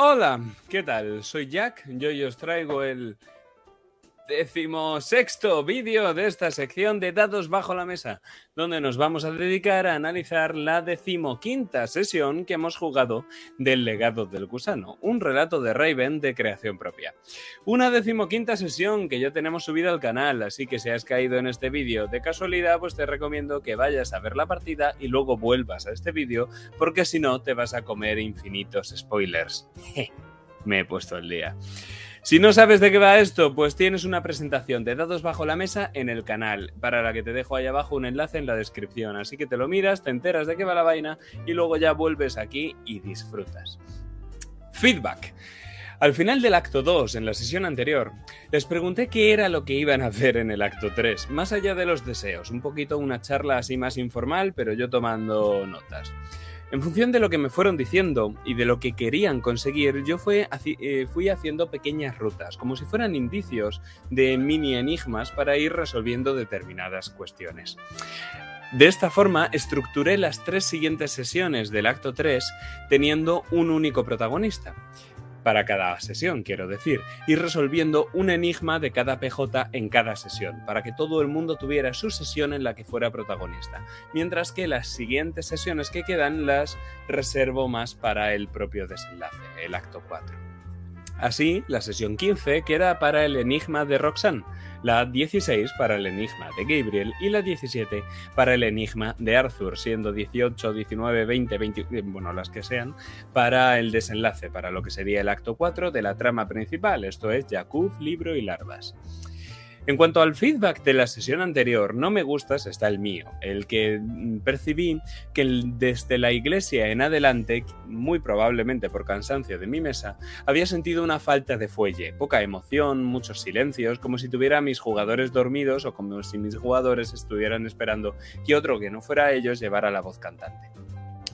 Hola, ¿qué tal? Soy Jack, yo os traigo el decimosexto vídeo de esta sección de Dados bajo la mesa, donde nos vamos a dedicar a analizar la decimoquinta sesión que hemos jugado del legado del gusano, un relato de Raven de creación propia. Una decimoquinta sesión que ya tenemos subida al canal, así que si has caído en este vídeo de casualidad, pues te recomiendo que vayas a ver la partida y luego vuelvas a este vídeo, porque si no te vas a comer infinitos spoilers. Me he puesto el día. Si no sabes de qué va esto, pues tienes una presentación de dados bajo la mesa en el canal, para la que te dejo ahí abajo un enlace en la descripción. Así que te lo miras, te enteras de qué va la vaina y luego ya vuelves aquí y disfrutas. Feedback. Al final del acto 2, en la sesión anterior, les pregunté qué era lo que iban a hacer en el acto 3, más allá de los deseos, un poquito una charla así más informal, pero yo tomando notas. En función de lo que me fueron diciendo y de lo que querían conseguir, yo eh, fui haciendo pequeñas rutas, como si fueran indicios de mini enigmas para ir resolviendo determinadas cuestiones. De esta forma, estructuré las tres siguientes sesiones del acto 3 teniendo un único protagonista para cada sesión, quiero decir, y resolviendo un enigma de cada PJ en cada sesión, para que todo el mundo tuviera su sesión en la que fuera protagonista, mientras que las siguientes sesiones que quedan las reservo más para el propio desenlace, el acto 4. Así, la sesión 15 queda para el enigma de Roxanne, la 16 para el enigma de Gabriel y la 17 para el enigma de Arthur, siendo 18, 19, 20, 20, bueno, las que sean, para el desenlace, para lo que sería el acto 4 de la trama principal, esto es Jakub, libro y larvas. En cuanto al feedback de la sesión anterior, no me gustas está el mío, el que percibí que desde la iglesia en adelante, muy probablemente por cansancio de mi mesa, había sentido una falta de fuelle, poca emoción, muchos silencios, como si tuviera mis jugadores dormidos o como si mis jugadores estuvieran esperando que otro que no fuera ellos llevara la voz cantante.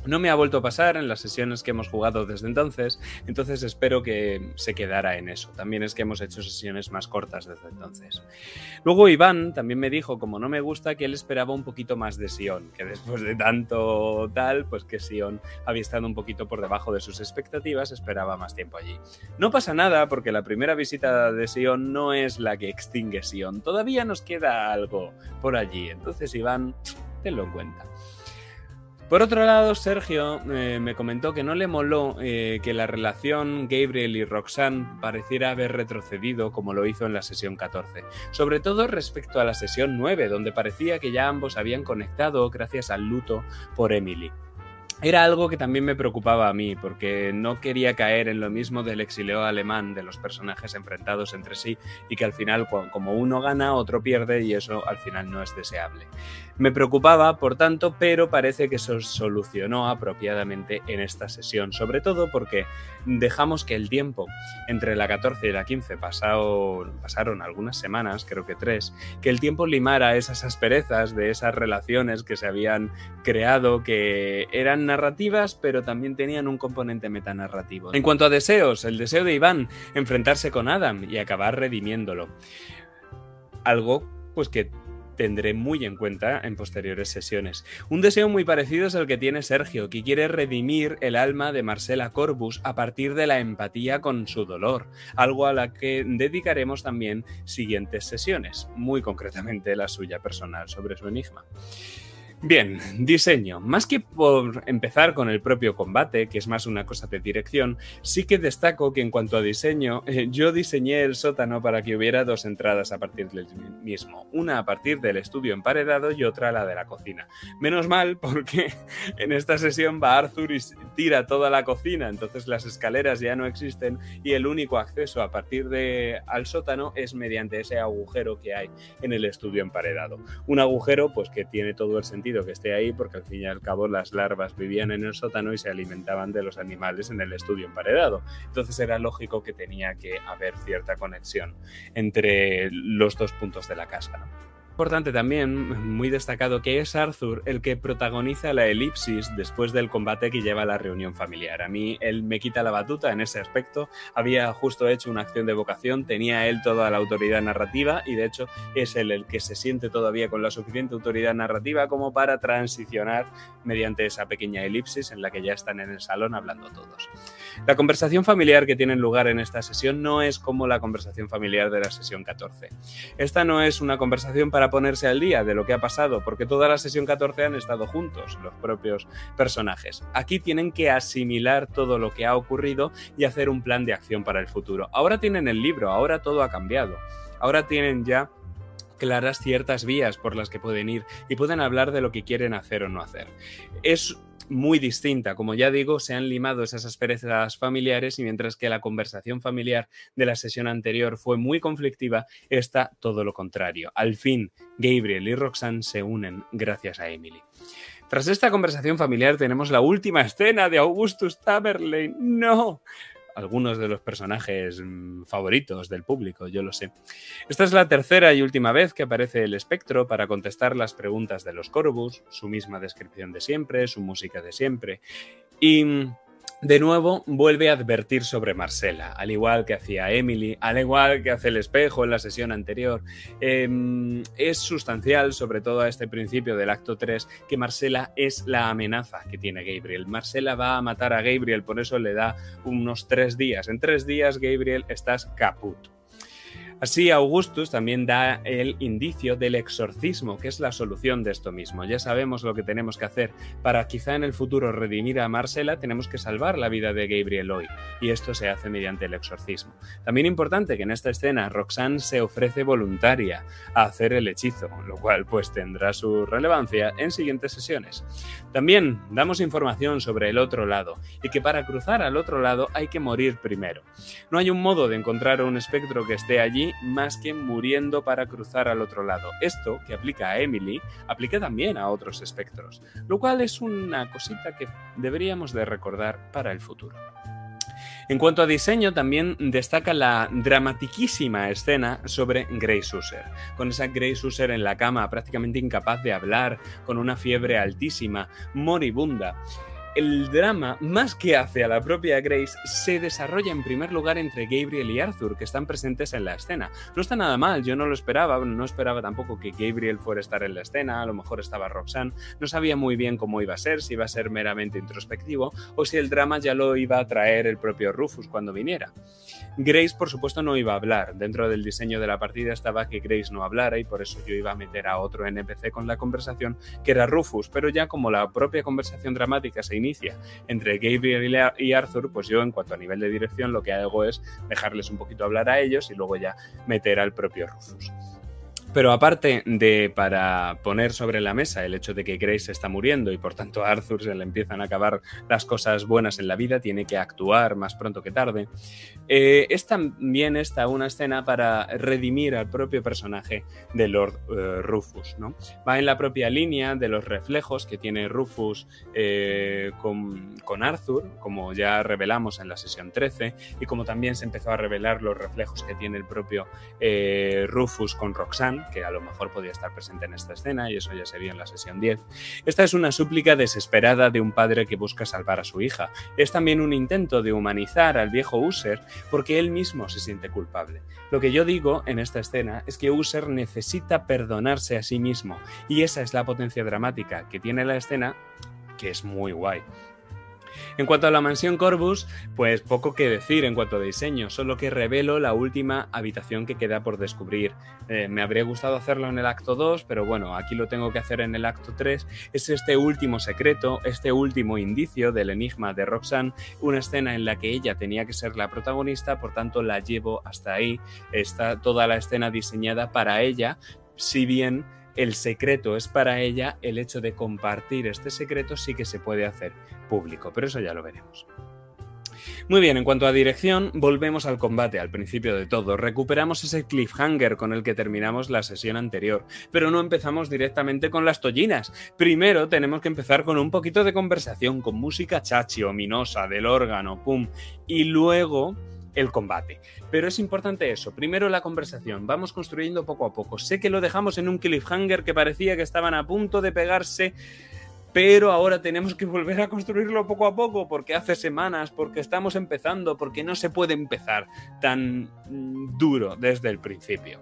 No me ha vuelto a pasar en las sesiones que hemos jugado desde entonces, entonces espero que se quedara en eso. También es que hemos hecho sesiones más cortas desde entonces. Luego Iván también me dijo, como no me gusta, que él esperaba un poquito más de Sion, que después de tanto tal, pues que Sion había estado un poquito por debajo de sus expectativas, esperaba más tiempo allí. No pasa nada porque la primera visita de Sion no es la que extingue Sion, todavía nos queda algo por allí, entonces Iván, tenlo en cuenta. Por otro lado, Sergio eh, me comentó que no le moló eh, que la relación Gabriel y Roxanne pareciera haber retrocedido como lo hizo en la sesión 14, sobre todo respecto a la sesión 9, donde parecía que ya ambos habían conectado gracias al luto por Emily. Era algo que también me preocupaba a mí, porque no quería caer en lo mismo del exilio alemán, de los personajes enfrentados entre sí, y que al final, como uno gana, otro pierde, y eso al final no es deseable. Me preocupaba, por tanto, pero parece que se solucionó apropiadamente en esta sesión, sobre todo porque dejamos que el tiempo entre la 14 y la 15 pasaron algunas semanas, creo que tres, que el tiempo limara esas asperezas de esas relaciones que se habían creado, que eran narrativas, pero también tenían un componente metanarrativo. En cuanto a deseos, el deseo de Iván, enfrentarse con Adam y acabar redimiéndolo. Algo pues que tendré muy en cuenta en posteriores sesiones. Un deseo muy parecido es el que tiene Sergio, que quiere redimir el alma de Marcela Corbus a partir de la empatía con su dolor, algo a la que dedicaremos también siguientes sesiones, muy concretamente la suya personal sobre su enigma. Bien, diseño. Más que por empezar con el propio combate, que es más una cosa de dirección, sí que destaco que en cuanto a diseño, eh, yo diseñé el sótano para que hubiera dos entradas a partir del mismo, una a partir del estudio emparedado y otra la de la cocina. Menos mal porque en esta sesión va Arthur y tira toda la cocina, entonces las escaleras ya no existen y el único acceso a partir de al sótano es mediante ese agujero que hay en el estudio emparedado. Un agujero pues que tiene todo el sentido que esté ahí porque al fin y al cabo las larvas vivían en el sótano y se alimentaban de los animales en el estudio emparedado. Entonces era lógico que tenía que haber cierta conexión entre los dos puntos de la casa. Importante también, muy destacado, que es Arthur el que protagoniza la elipsis después del combate que lleva a la reunión familiar. A mí él me quita la batuta en ese aspecto. Había justo hecho una acción de vocación, tenía él toda la autoridad narrativa y de hecho es él el que se siente todavía con la suficiente autoridad narrativa como para transicionar mediante esa pequeña elipsis en la que ya están en el salón hablando todos. La conversación familiar que tiene lugar en esta sesión no es como la conversación familiar de la sesión 14. Esta no es una conversación para ponerse al día de lo que ha pasado, porque toda la sesión 14 han estado juntos los propios personajes. Aquí tienen que asimilar todo lo que ha ocurrido y hacer un plan de acción para el futuro. Ahora tienen el libro, ahora todo ha cambiado. Ahora tienen ya claras ciertas vías por las que pueden ir y pueden hablar de lo que quieren hacer o no hacer. Es muy distinta. Como ya digo, se han limado esas asperezas familiares y mientras que la conversación familiar de la sesión anterior fue muy conflictiva, está todo lo contrario. Al fin, Gabriel y Roxanne se unen gracias a Emily. Tras esta conversación familiar tenemos la última escena de Augustus Tamerlane. ¡No! Algunos de los personajes mm, favoritos del público, yo lo sé. Esta es la tercera y última vez que aparece el espectro para contestar las preguntas de los Corvus, su misma descripción de siempre, su música de siempre. Y mm, de nuevo, vuelve a advertir sobre Marcela, al igual que hacía Emily, al igual que hace el espejo en la sesión anterior. Em, es sustancial, sobre todo a este principio del acto 3, que Marcela es la amenaza que tiene Gabriel. Marcela va a matar a Gabriel, por eso le da unos tres días. En tres días, Gabriel, estás caput. Así, Augustus también da el indicio del exorcismo, que es la solución de esto mismo. Ya sabemos lo que tenemos que hacer. Para quizá en el futuro redimir a Marcela, tenemos que salvar la vida de Gabriel hoy, y esto se hace mediante el exorcismo. También importante que en esta escena Roxanne se ofrece voluntaria a hacer el hechizo, lo cual pues tendrá su relevancia en siguientes sesiones. También damos información sobre el otro lado, y que para cruzar al otro lado hay que morir primero. No hay un modo de encontrar un espectro que esté allí más que muriendo para cruzar al otro lado. Esto, que aplica a Emily, aplica también a otros espectros, lo cual es una cosita que deberíamos de recordar para el futuro. En cuanto a diseño, también destaca la dramatiquísima escena sobre Grace User, con esa Grace User en la cama, prácticamente incapaz de hablar, con una fiebre altísima, moribunda el drama, más que hace a la propia Grace, se desarrolla en primer lugar entre Gabriel y Arthur, que están presentes en la escena. No está nada mal, yo no lo esperaba, no esperaba tampoco que Gabriel fuera a estar en la escena, a lo mejor estaba Roxanne, no sabía muy bien cómo iba a ser, si iba a ser meramente introspectivo o si el drama ya lo iba a traer el propio Rufus cuando viniera. Grace, por supuesto, no iba a hablar. Dentro del diseño de la partida estaba que Grace no hablara y por eso yo iba a meter a otro NPC con la conversación, que era Rufus, pero ya como la propia conversación dramática se inicia entre Gabriel y Arthur, pues yo en cuanto a nivel de dirección lo que hago es dejarles un poquito hablar a ellos y luego ya meter al propio Rufus. Pero aparte de para poner sobre la mesa el hecho de que Grace está muriendo y por tanto a Arthur se le empiezan a acabar las cosas buenas en la vida, tiene que actuar más pronto que tarde, eh, es también esta una escena para redimir al propio personaje de Lord eh, Rufus. ¿no? Va en la propia línea de los reflejos que tiene Rufus eh, con, con, Arthur, como ya revelamos en la sesión 13, y como también se empezó a revelar los reflejos que tiene el propio Rufus con Roxanne que a lo mejor podía estar presente en esta escena, y eso ya se vio en la sesión 10. Esta es una súplica desesperada de un padre que busca salvar a su hija. Es también un intento de humanizar al viejo User porque él mismo se siente culpable. Lo que yo digo en esta escena es que User necesita perdonarse a sí mismo, y esa es la potencia dramática que tiene la escena, que es muy guay. En cuanto a la mansión Corvus, pues poco que decir en cuanto a diseño, solo que revelo la última habitación que queda por descubrir. Eh, me habría gustado hacerlo en el acto 2, pero bueno, aquí lo tengo que hacer en el acto 3. Es este último secreto, este último indicio del enigma de Roxanne, una escena en la que ella tenía que ser la protagonista, por tanto la llevo hasta ahí. Está toda la escena diseñada para ella, si bien el secreto es para ella, el hecho de compartir este secreto sí que se puede hacer público, pero eso ya lo veremos. Muy bien, en cuanto a dirección, volvemos al combate, al principio de todo. Recuperamos ese cliffhanger con el que terminamos la sesión anterior, pero no empezamos directamente con las tollinas. Primero tenemos que empezar con un poquito de conversación, con música chachi, ominosa, del órgano, pum. Y luego el combate. Pero es importante eso. Primero la conversación. Vamos construyendo poco a poco. Sé que lo dejamos en un cliffhanger que parecía que estaban a punto de pegarse. Pero ahora tenemos que volver a construirlo poco a poco porque hace semanas, porque estamos empezando, porque no se puede empezar tan mm, duro desde el principio.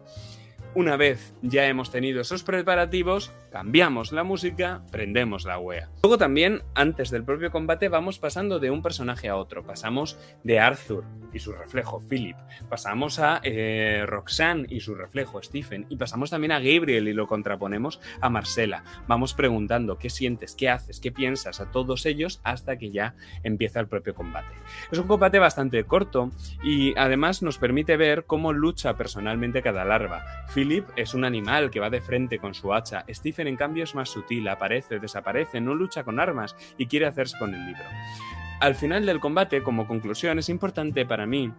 Una vez ya hemos tenido esos preparativos, cambiamos la música, prendemos la wea. Luego también, antes del propio combate, vamos pasando de un personaje a otro. Pasamos de Arthur y su reflejo, Philip. Pasamos a eh, Roxanne y su reflejo, Stephen. Y pasamos también a Gabriel y lo contraponemos a Marcela. Vamos preguntando qué sientes, qué haces, qué piensas a todos ellos hasta que ya empieza el propio combate. Es un combate bastante corto y además nos permite ver cómo lucha personalmente cada larva. Philip es un animal que va de frente con su hacha. Stephen, en cambio, es más sutil, aparece, desaparece, no lucha con armas y quiere hacerse con el libro. Al final del combate, como conclusión, es importante para mí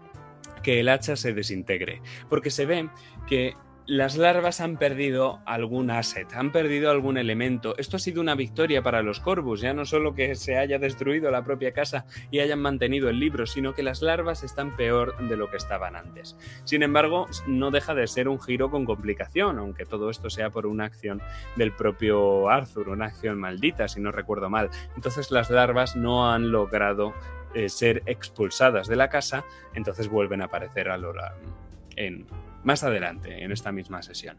que el hacha se desintegre, porque se ve que las larvas han perdido algún asset, han perdido algún elemento. Esto ha sido una victoria para los Corvus, ya no solo que se haya destruido la propia casa y hayan mantenido el libro, sino que las larvas están peor de lo que estaban antes. Sin embargo, no deja de ser un giro con complicación, aunque todo esto sea por una acción del propio Arthur, una acción maldita, si no recuerdo mal. Entonces las larvas no han logrado eh, ser expulsadas de la casa, entonces vuelven a aparecer a Lora en más adelante en esta misma sesión.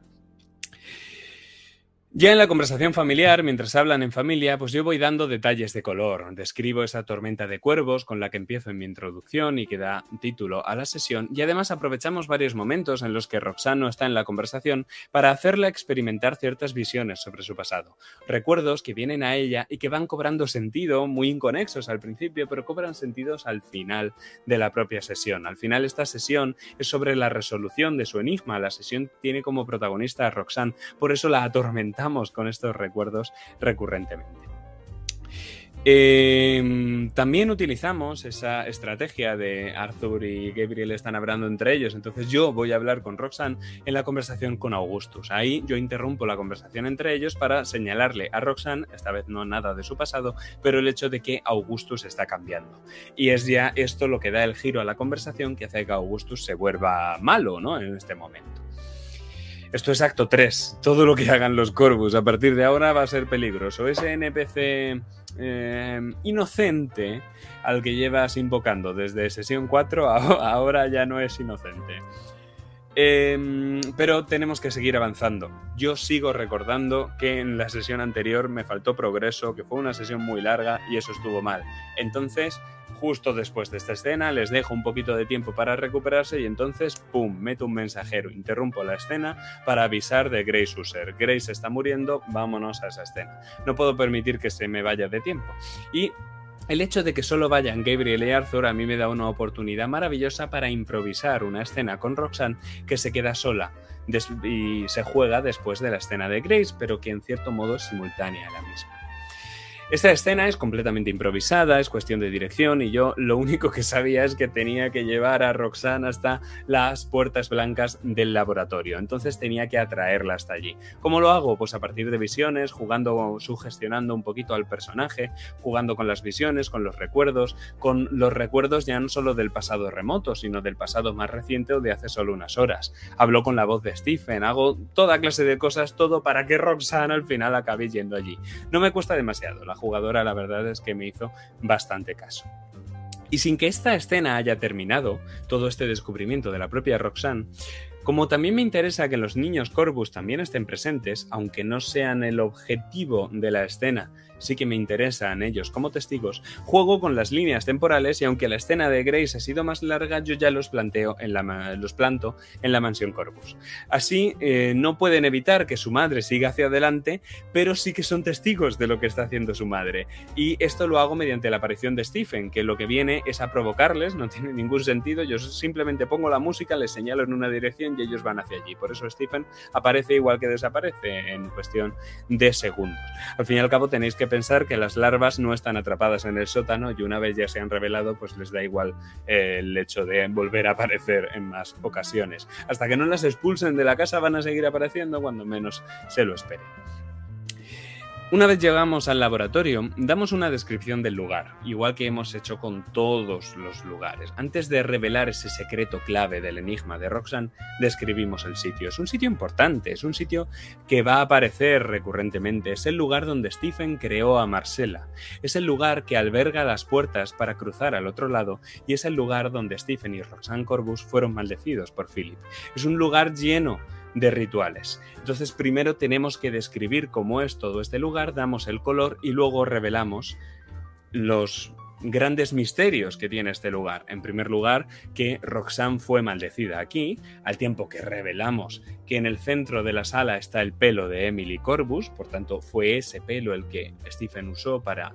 Ya en la conversación familiar, mientras hablan en familia, pues yo voy dando detalles de color. Describo esa tormenta de cuervos con la que empiezo en mi introducción y que da título a la sesión. Y además aprovechamos varios momentos en los que Roxano está en la conversación para hacerla experimentar ciertas visiones sobre su pasado. Recuerdos que vienen a ella y que van cobrando sentido, muy inconexos al principio, pero cobran sentidos al final de la propia sesión. Al final esta sesión es sobre la resolución de su enigma. La sesión tiene como protagonista a Roxanne, por eso la atormenta con estos recuerdos recurrentemente. Em, también utilizamos esa estrategia de Arthur y Gabriel están hablando entre ellos, entonces yo voy a hablar con Roxanne en la conversación con Augustus. Ahí yo interrumpo la conversación entre ellos para señalarle a Roxanne, esta vez no nada de su pasado, pero el hecho de que Augustus está cambiando. Y es ya esto lo que da el giro a la conversación que hace que Augustus se vuelva malo, ¿no? En este momento. Esto es acto 3. Todo lo que hagan los Corvus a partir de ahora va a ser peligroso. Ese NPC eh, inocente al que llevas invocando desde sesión 4 ahora ya no es inocente. Em, pero tenemos que seguir avanzando. Yo sigo recordando que en la sesión anterior me faltó progreso, que fue una sesión muy larga y eso estuvo mal. Entonces Justo después de esta escena les dejo un poquito de tiempo para recuperarse y entonces, ¡pum!, meto un mensajero, interrumpo la escena para avisar de Grace User. Grace está muriendo, vámonos a esa escena. No puedo permitir que se me vaya de tiempo. Y el hecho de que solo vayan Gabriel y Arthur a mí me da una oportunidad maravillosa para improvisar una escena con Roxanne que se queda sola y se juega después de la escena de Grace, pero que en cierto modo es simultánea a la misma. Esta escena es completamente improvisada, es cuestión de dirección y yo lo único que sabía es que tenía que llevar a Roxanne hasta las puertas blancas del laboratorio, entonces tenía que atraerla hasta allí. ¿Cómo lo hago? Pues a partir de visiones, jugando, sugestionando un poquito al personaje, jugando con las visiones, con los recuerdos, con los recuerdos ya no solo del pasado remoto, sino del pasado más reciente o de hace solo unas horas. Hablo con la voz de Stephen, hago toda clase de cosas, todo para que Roxanne al final acabe yendo allí. No me cuesta demasiado, jugadora la verdad es que me hizo bastante caso. Y sin que esta escena haya terminado, todo este descubrimiento de la propia Roxanne, como también me interesa que los niños Corvus también estén presentes, aunque no sean el objetivo de la escena, sí que me interesan ellos como testigos, juego con las líneas temporales y aunque la escena de Grace ha sido más larga, yo ya los planteo en la, los planto en la mansión Corvus. Así eh, no pueden evitar que su madre siga hacia adelante, pero sí que son testigos de lo que está haciendo su madre. Y esto lo hago mediante la aparición de Stephen, que lo que viene es a provocarles, no tiene ningún sentido, yo simplemente pongo la música, les señalo en una dirección y ellos van hacia allí. Por eso Stephen aparece igual que desaparece en cuestión de segundos. Al fin y al cabo tenéis que pensar que las larvas no están atrapadas en el sótano y una vez ya se han revelado, pues les da igual eh, el hecho de volver a aparecer en más ocasiones. Hasta que no las expulsen de la casa van a seguir apareciendo cuando menos se lo esperen. Una vez llegamos al laboratorio, damos una descripción del lugar, igual que hemos hecho con todos los lugares. Antes de revelar ese secreto clave del enigma de Roxanne, describimos el sitio. Es un sitio importante, es un sitio que va a aparecer recurrentemente. Es el lugar donde Stephen creó a Marcella. Es el lugar que alberga las puertas para cruzar al otro lado y es el lugar donde Stephen y Roxanne Corbus fueron maldecidos por Philip. Es un lugar lleno de rituales. Entonces primero tenemos que describir cómo es todo este lugar, damos el color y luego revelamos los grandes misterios que tiene este lugar. En primer lugar, que Roxanne fue maldecida aquí, al tiempo que revelamos que en el centro de la sala está el pelo de Emily Corbus, por tanto fue ese pelo el que Stephen usó para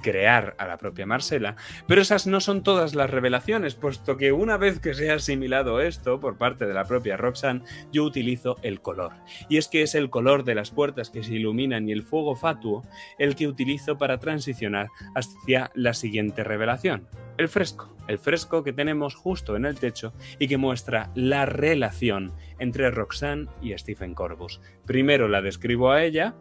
crear a la propia Marcela, pero esas no son todas las revelaciones, puesto que una vez que se ha asimilado esto por parte de la propia Roxanne, yo utilizo el color. Y es que es el color de las puertas que se iluminan y el fuego fatuo el que utilizo para transicionar hacia la siguiente revelación. El fresco, el fresco que tenemos justo en el techo y que muestra la relación entre Roxanne y Stephen Corbus. Primero la describo a ella,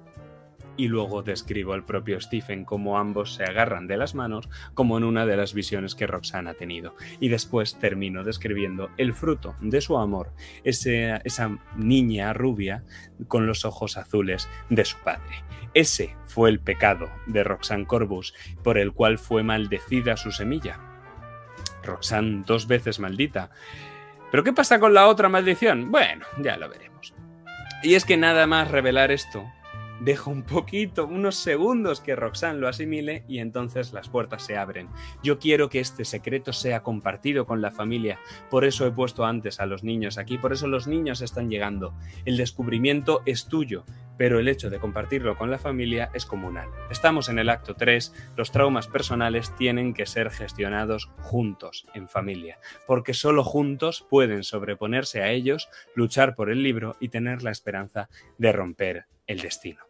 y luego describo al propio Stephen cómo ambos se agarran de las manos, como en una de las visiones que Roxanne ha tenido. Y después termino describiendo el fruto de su amor, esa niña rubia con los ojos azules de su padre. Ese fue el pecado de Roxanne Corbus, por el cual fue maldecida su semilla. Roxanne dos veces maldita. ¿Pero qué pasa con la otra maldición? Bueno, ya lo veremos. Y es que nada más revelar esto, dejo un poquito, unos segundos que Roxanne lo asimile y entonces las puertas se abren. Yo quiero que este secreto sea compartido con la familia, por eso he puesto antes a los niños aquí, por eso los niños están llegando. El descubrimiento es tuyo, pero el hecho de compartirlo con la familia es comunal. Estamos en el acto 3, los traumas personales tienen que ser gestionados juntos, en familia, porque solo juntos pueden sobreponerse a ellos, luchar por el libro y tener la esperanza de romper el destino.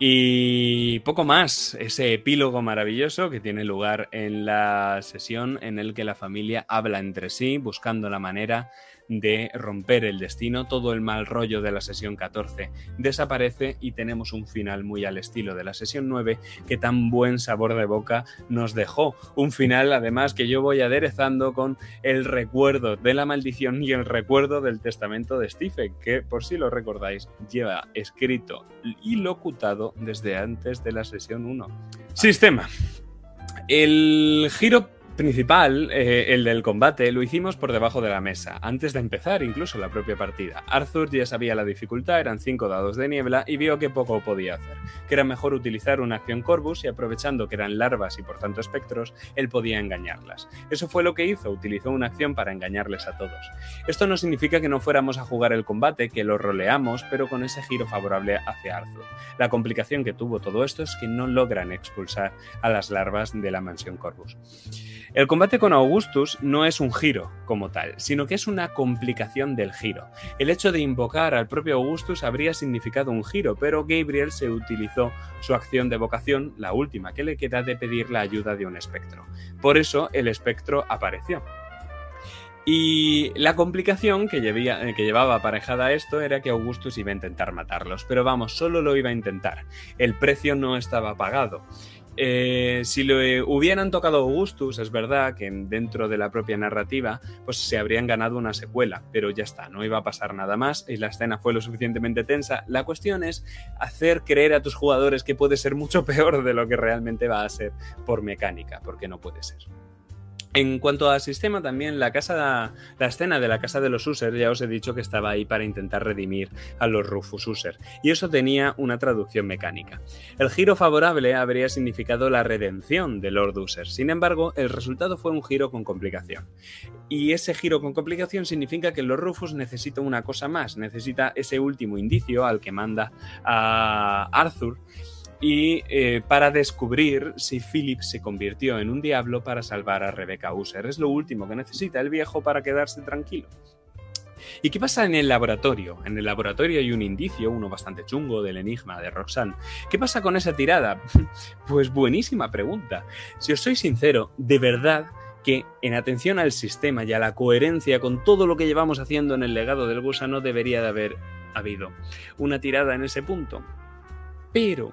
Y poco más, ese epílogo maravilloso que tiene lugar en la sesión en el que la familia habla entre sí, buscando la manera de romper el destino, todo el mal rollo de la sesión 14 desaparece y tenemos un final muy al estilo de la sesión 9 que tan buen sabor de boca nos dejó. Un final además que yo voy aderezando con el recuerdo de la maldición y el recuerdo del testamento de Stephen, que por si lo recordáis lleva escrito y locutado desde antes de la sesión 1. Sistema. El giro principal, eh, el del combate, lo hicimos por debajo de la mesa, antes de empezar incluso la propia partida. Arthur ya sabía la dificultad, eran cinco dados de niebla y vio que poco podía hacer, que era mejor utilizar una acción Corvus y aprovechando que eran larvas y por tanto espectros, él podía engañarlas. Eso fue lo que hizo, utilizó una acción para engañarles a todos. Esto no significa que no fuéramos a jugar el combate, que lo roleamos, pero con ese giro favorable hacia Arthur. La complicación que tuvo todo esto es que no logran expulsar a las larvas de la mansión Corvus. El combate con Augustus no es un giro como tal, sino que es una complicación del giro. El hecho de invocar al propio Augustus habría significado un giro, pero Gabriel se utilizó su acción de vocación, la última que le queda de pedir la ayuda de un espectro. Por eso el espectro apareció. Y la complicación que, que, llevaba aparejada esto era que Augustus iba a intentar matarlos, pero vamos, solo lo iba a intentar. El precio no estaba pagado. Eh, si lo hubieran tocado Augustus, es verdad que dentro de la propia narrativa, pues se habrían ganado una secuela, pero ya está, no iba a pasar nada más y la escena fue lo suficientemente tensa. La cuestión es hacer creer a tus jugadores que puede ser mucho peor de lo que realmente va a ser por mecánica, porque no puede ser. En cuanto al sistema, también la casa, la escena de la casa de los User, ya os he dicho que estaba ahí para intentar redimir a los Rufus User, y eso tenía una traducción mecánica. El giro favorable habría significado la redención de Lord User, sin embargo, el resultado fue un giro con complicación. Y ese giro con complicación significa que los Rufus necesita una cosa más, necesita ese último indicio al que manda a Arthur y eh, para descubrir si Philip se convirtió en un diablo para salvar a Rebecca User. Es lo último que necesita el viejo para quedarse tranquilo. ¿Y qué pasa en el laboratorio? En el laboratorio hay un indicio, uno bastante chungo, del enigma de Roxanne. ¿Qué pasa con esa tirada? Pues buenísima pregunta. Si os soy sincero, de verdad que en atención al sistema y a la coherencia con todo lo que llevamos haciendo en el legado del gusano debería de haber habido una tirada en ese punto. Pero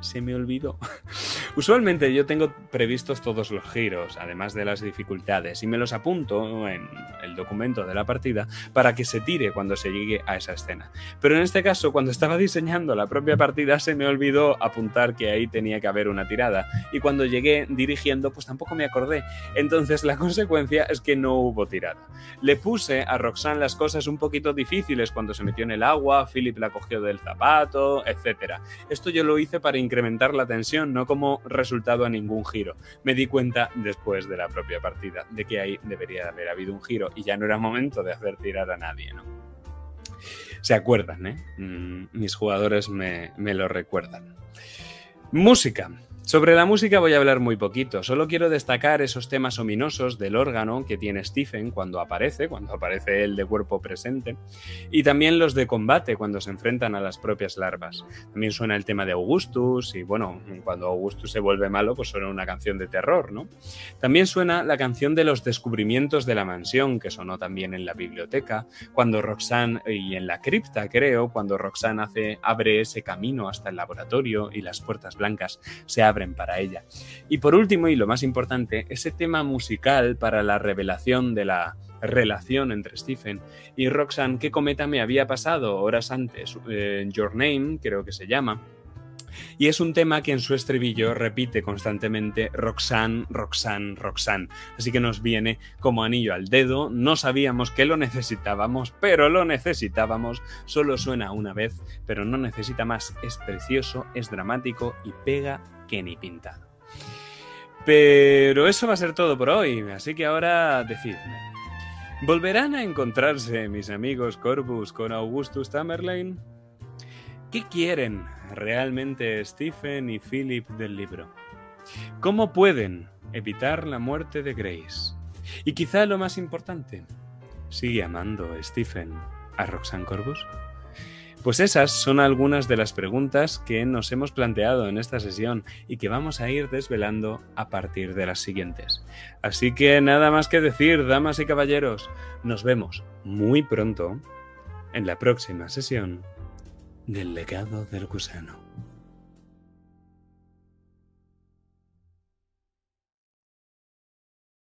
se me olvidó. Usualmente yo tengo previstos todos los giros, además de las dificultades, y me los apunto en el documento de la partida para que se tire cuando se llegue a esa escena. Pero en este caso, cuando estaba diseñando la propia partida, se me olvidó apuntar que ahí tenía que haber una tirada, y cuando llegué dirigiendo, pues tampoco me acordé. Entonces la consecuencia es que no hubo tirada. Le puse a Roxanne las cosas un poquito difíciles cuando se metió en el agua, Philip la cogió del zapato, etc. Esto yo lo hice para incrementar la tensión, no como resultado a ningún giro. Me di cuenta después de la propia partida de que ahí debería haber habido un giro y ya no era momento de hacer tirar a nadie, ¿no? Se acuerdan, ¿eh? Mm, mis jugadores me, me lo recuerdan. Música. Sobre la música voy a hablar muy poquito, solo quiero destacar esos temas ominosos del órgano que tiene Stephen cuando aparece, cuando aparece él de cuerpo presente, y también los de combate cuando se enfrentan a las propias larvas. También suena el tema de Augustus y bueno, cuando Augustus se vuelve malo pues suena una canción de terror, ¿no? También suena la canción de los descubrimientos de la mansión que sonó también en la biblioteca, cuando Roxanne y en la cripta creo, cuando Roxanne hace, abre ese camino hasta el laboratorio y las puertas blancas se abren para ella. Y por último, y lo más importante, ese tema musical para la revelación de la relación entre Stephen y Roxanne que Cometa me había pasado horas antes, eh, Your Name creo que se llama, y es un tema que en su estribillo repite constantemente Roxanne, Roxanne, Roxanne. Así que nos viene como anillo al dedo. No sabíamos que lo necesitábamos, pero lo necesitábamos. Solo suena una vez, pero no necesita más. Es precioso, es dramático y pega que ni pinta. Pero eso va a ser todo por hoy, así que ahora decidme. ¿Volverán a encontrarse mis amigos Corvus con Augustus Tamerlane? ¿Qué quieren realmente Stephen y Philip del libro? ¿Cómo pueden evitar la muerte de Grace? Y quizá lo más importante, ¿sigue amando Stephen a Roxanne Corvus? Pues esas son algunas de las preguntas que nos hemos planteado en esta sesión y que vamos a ir desvelando a partir de las siguientes. Así que nada más que decir, damas y caballeros, nos vemos muy pronto en la próxima sesión del legado del gusano.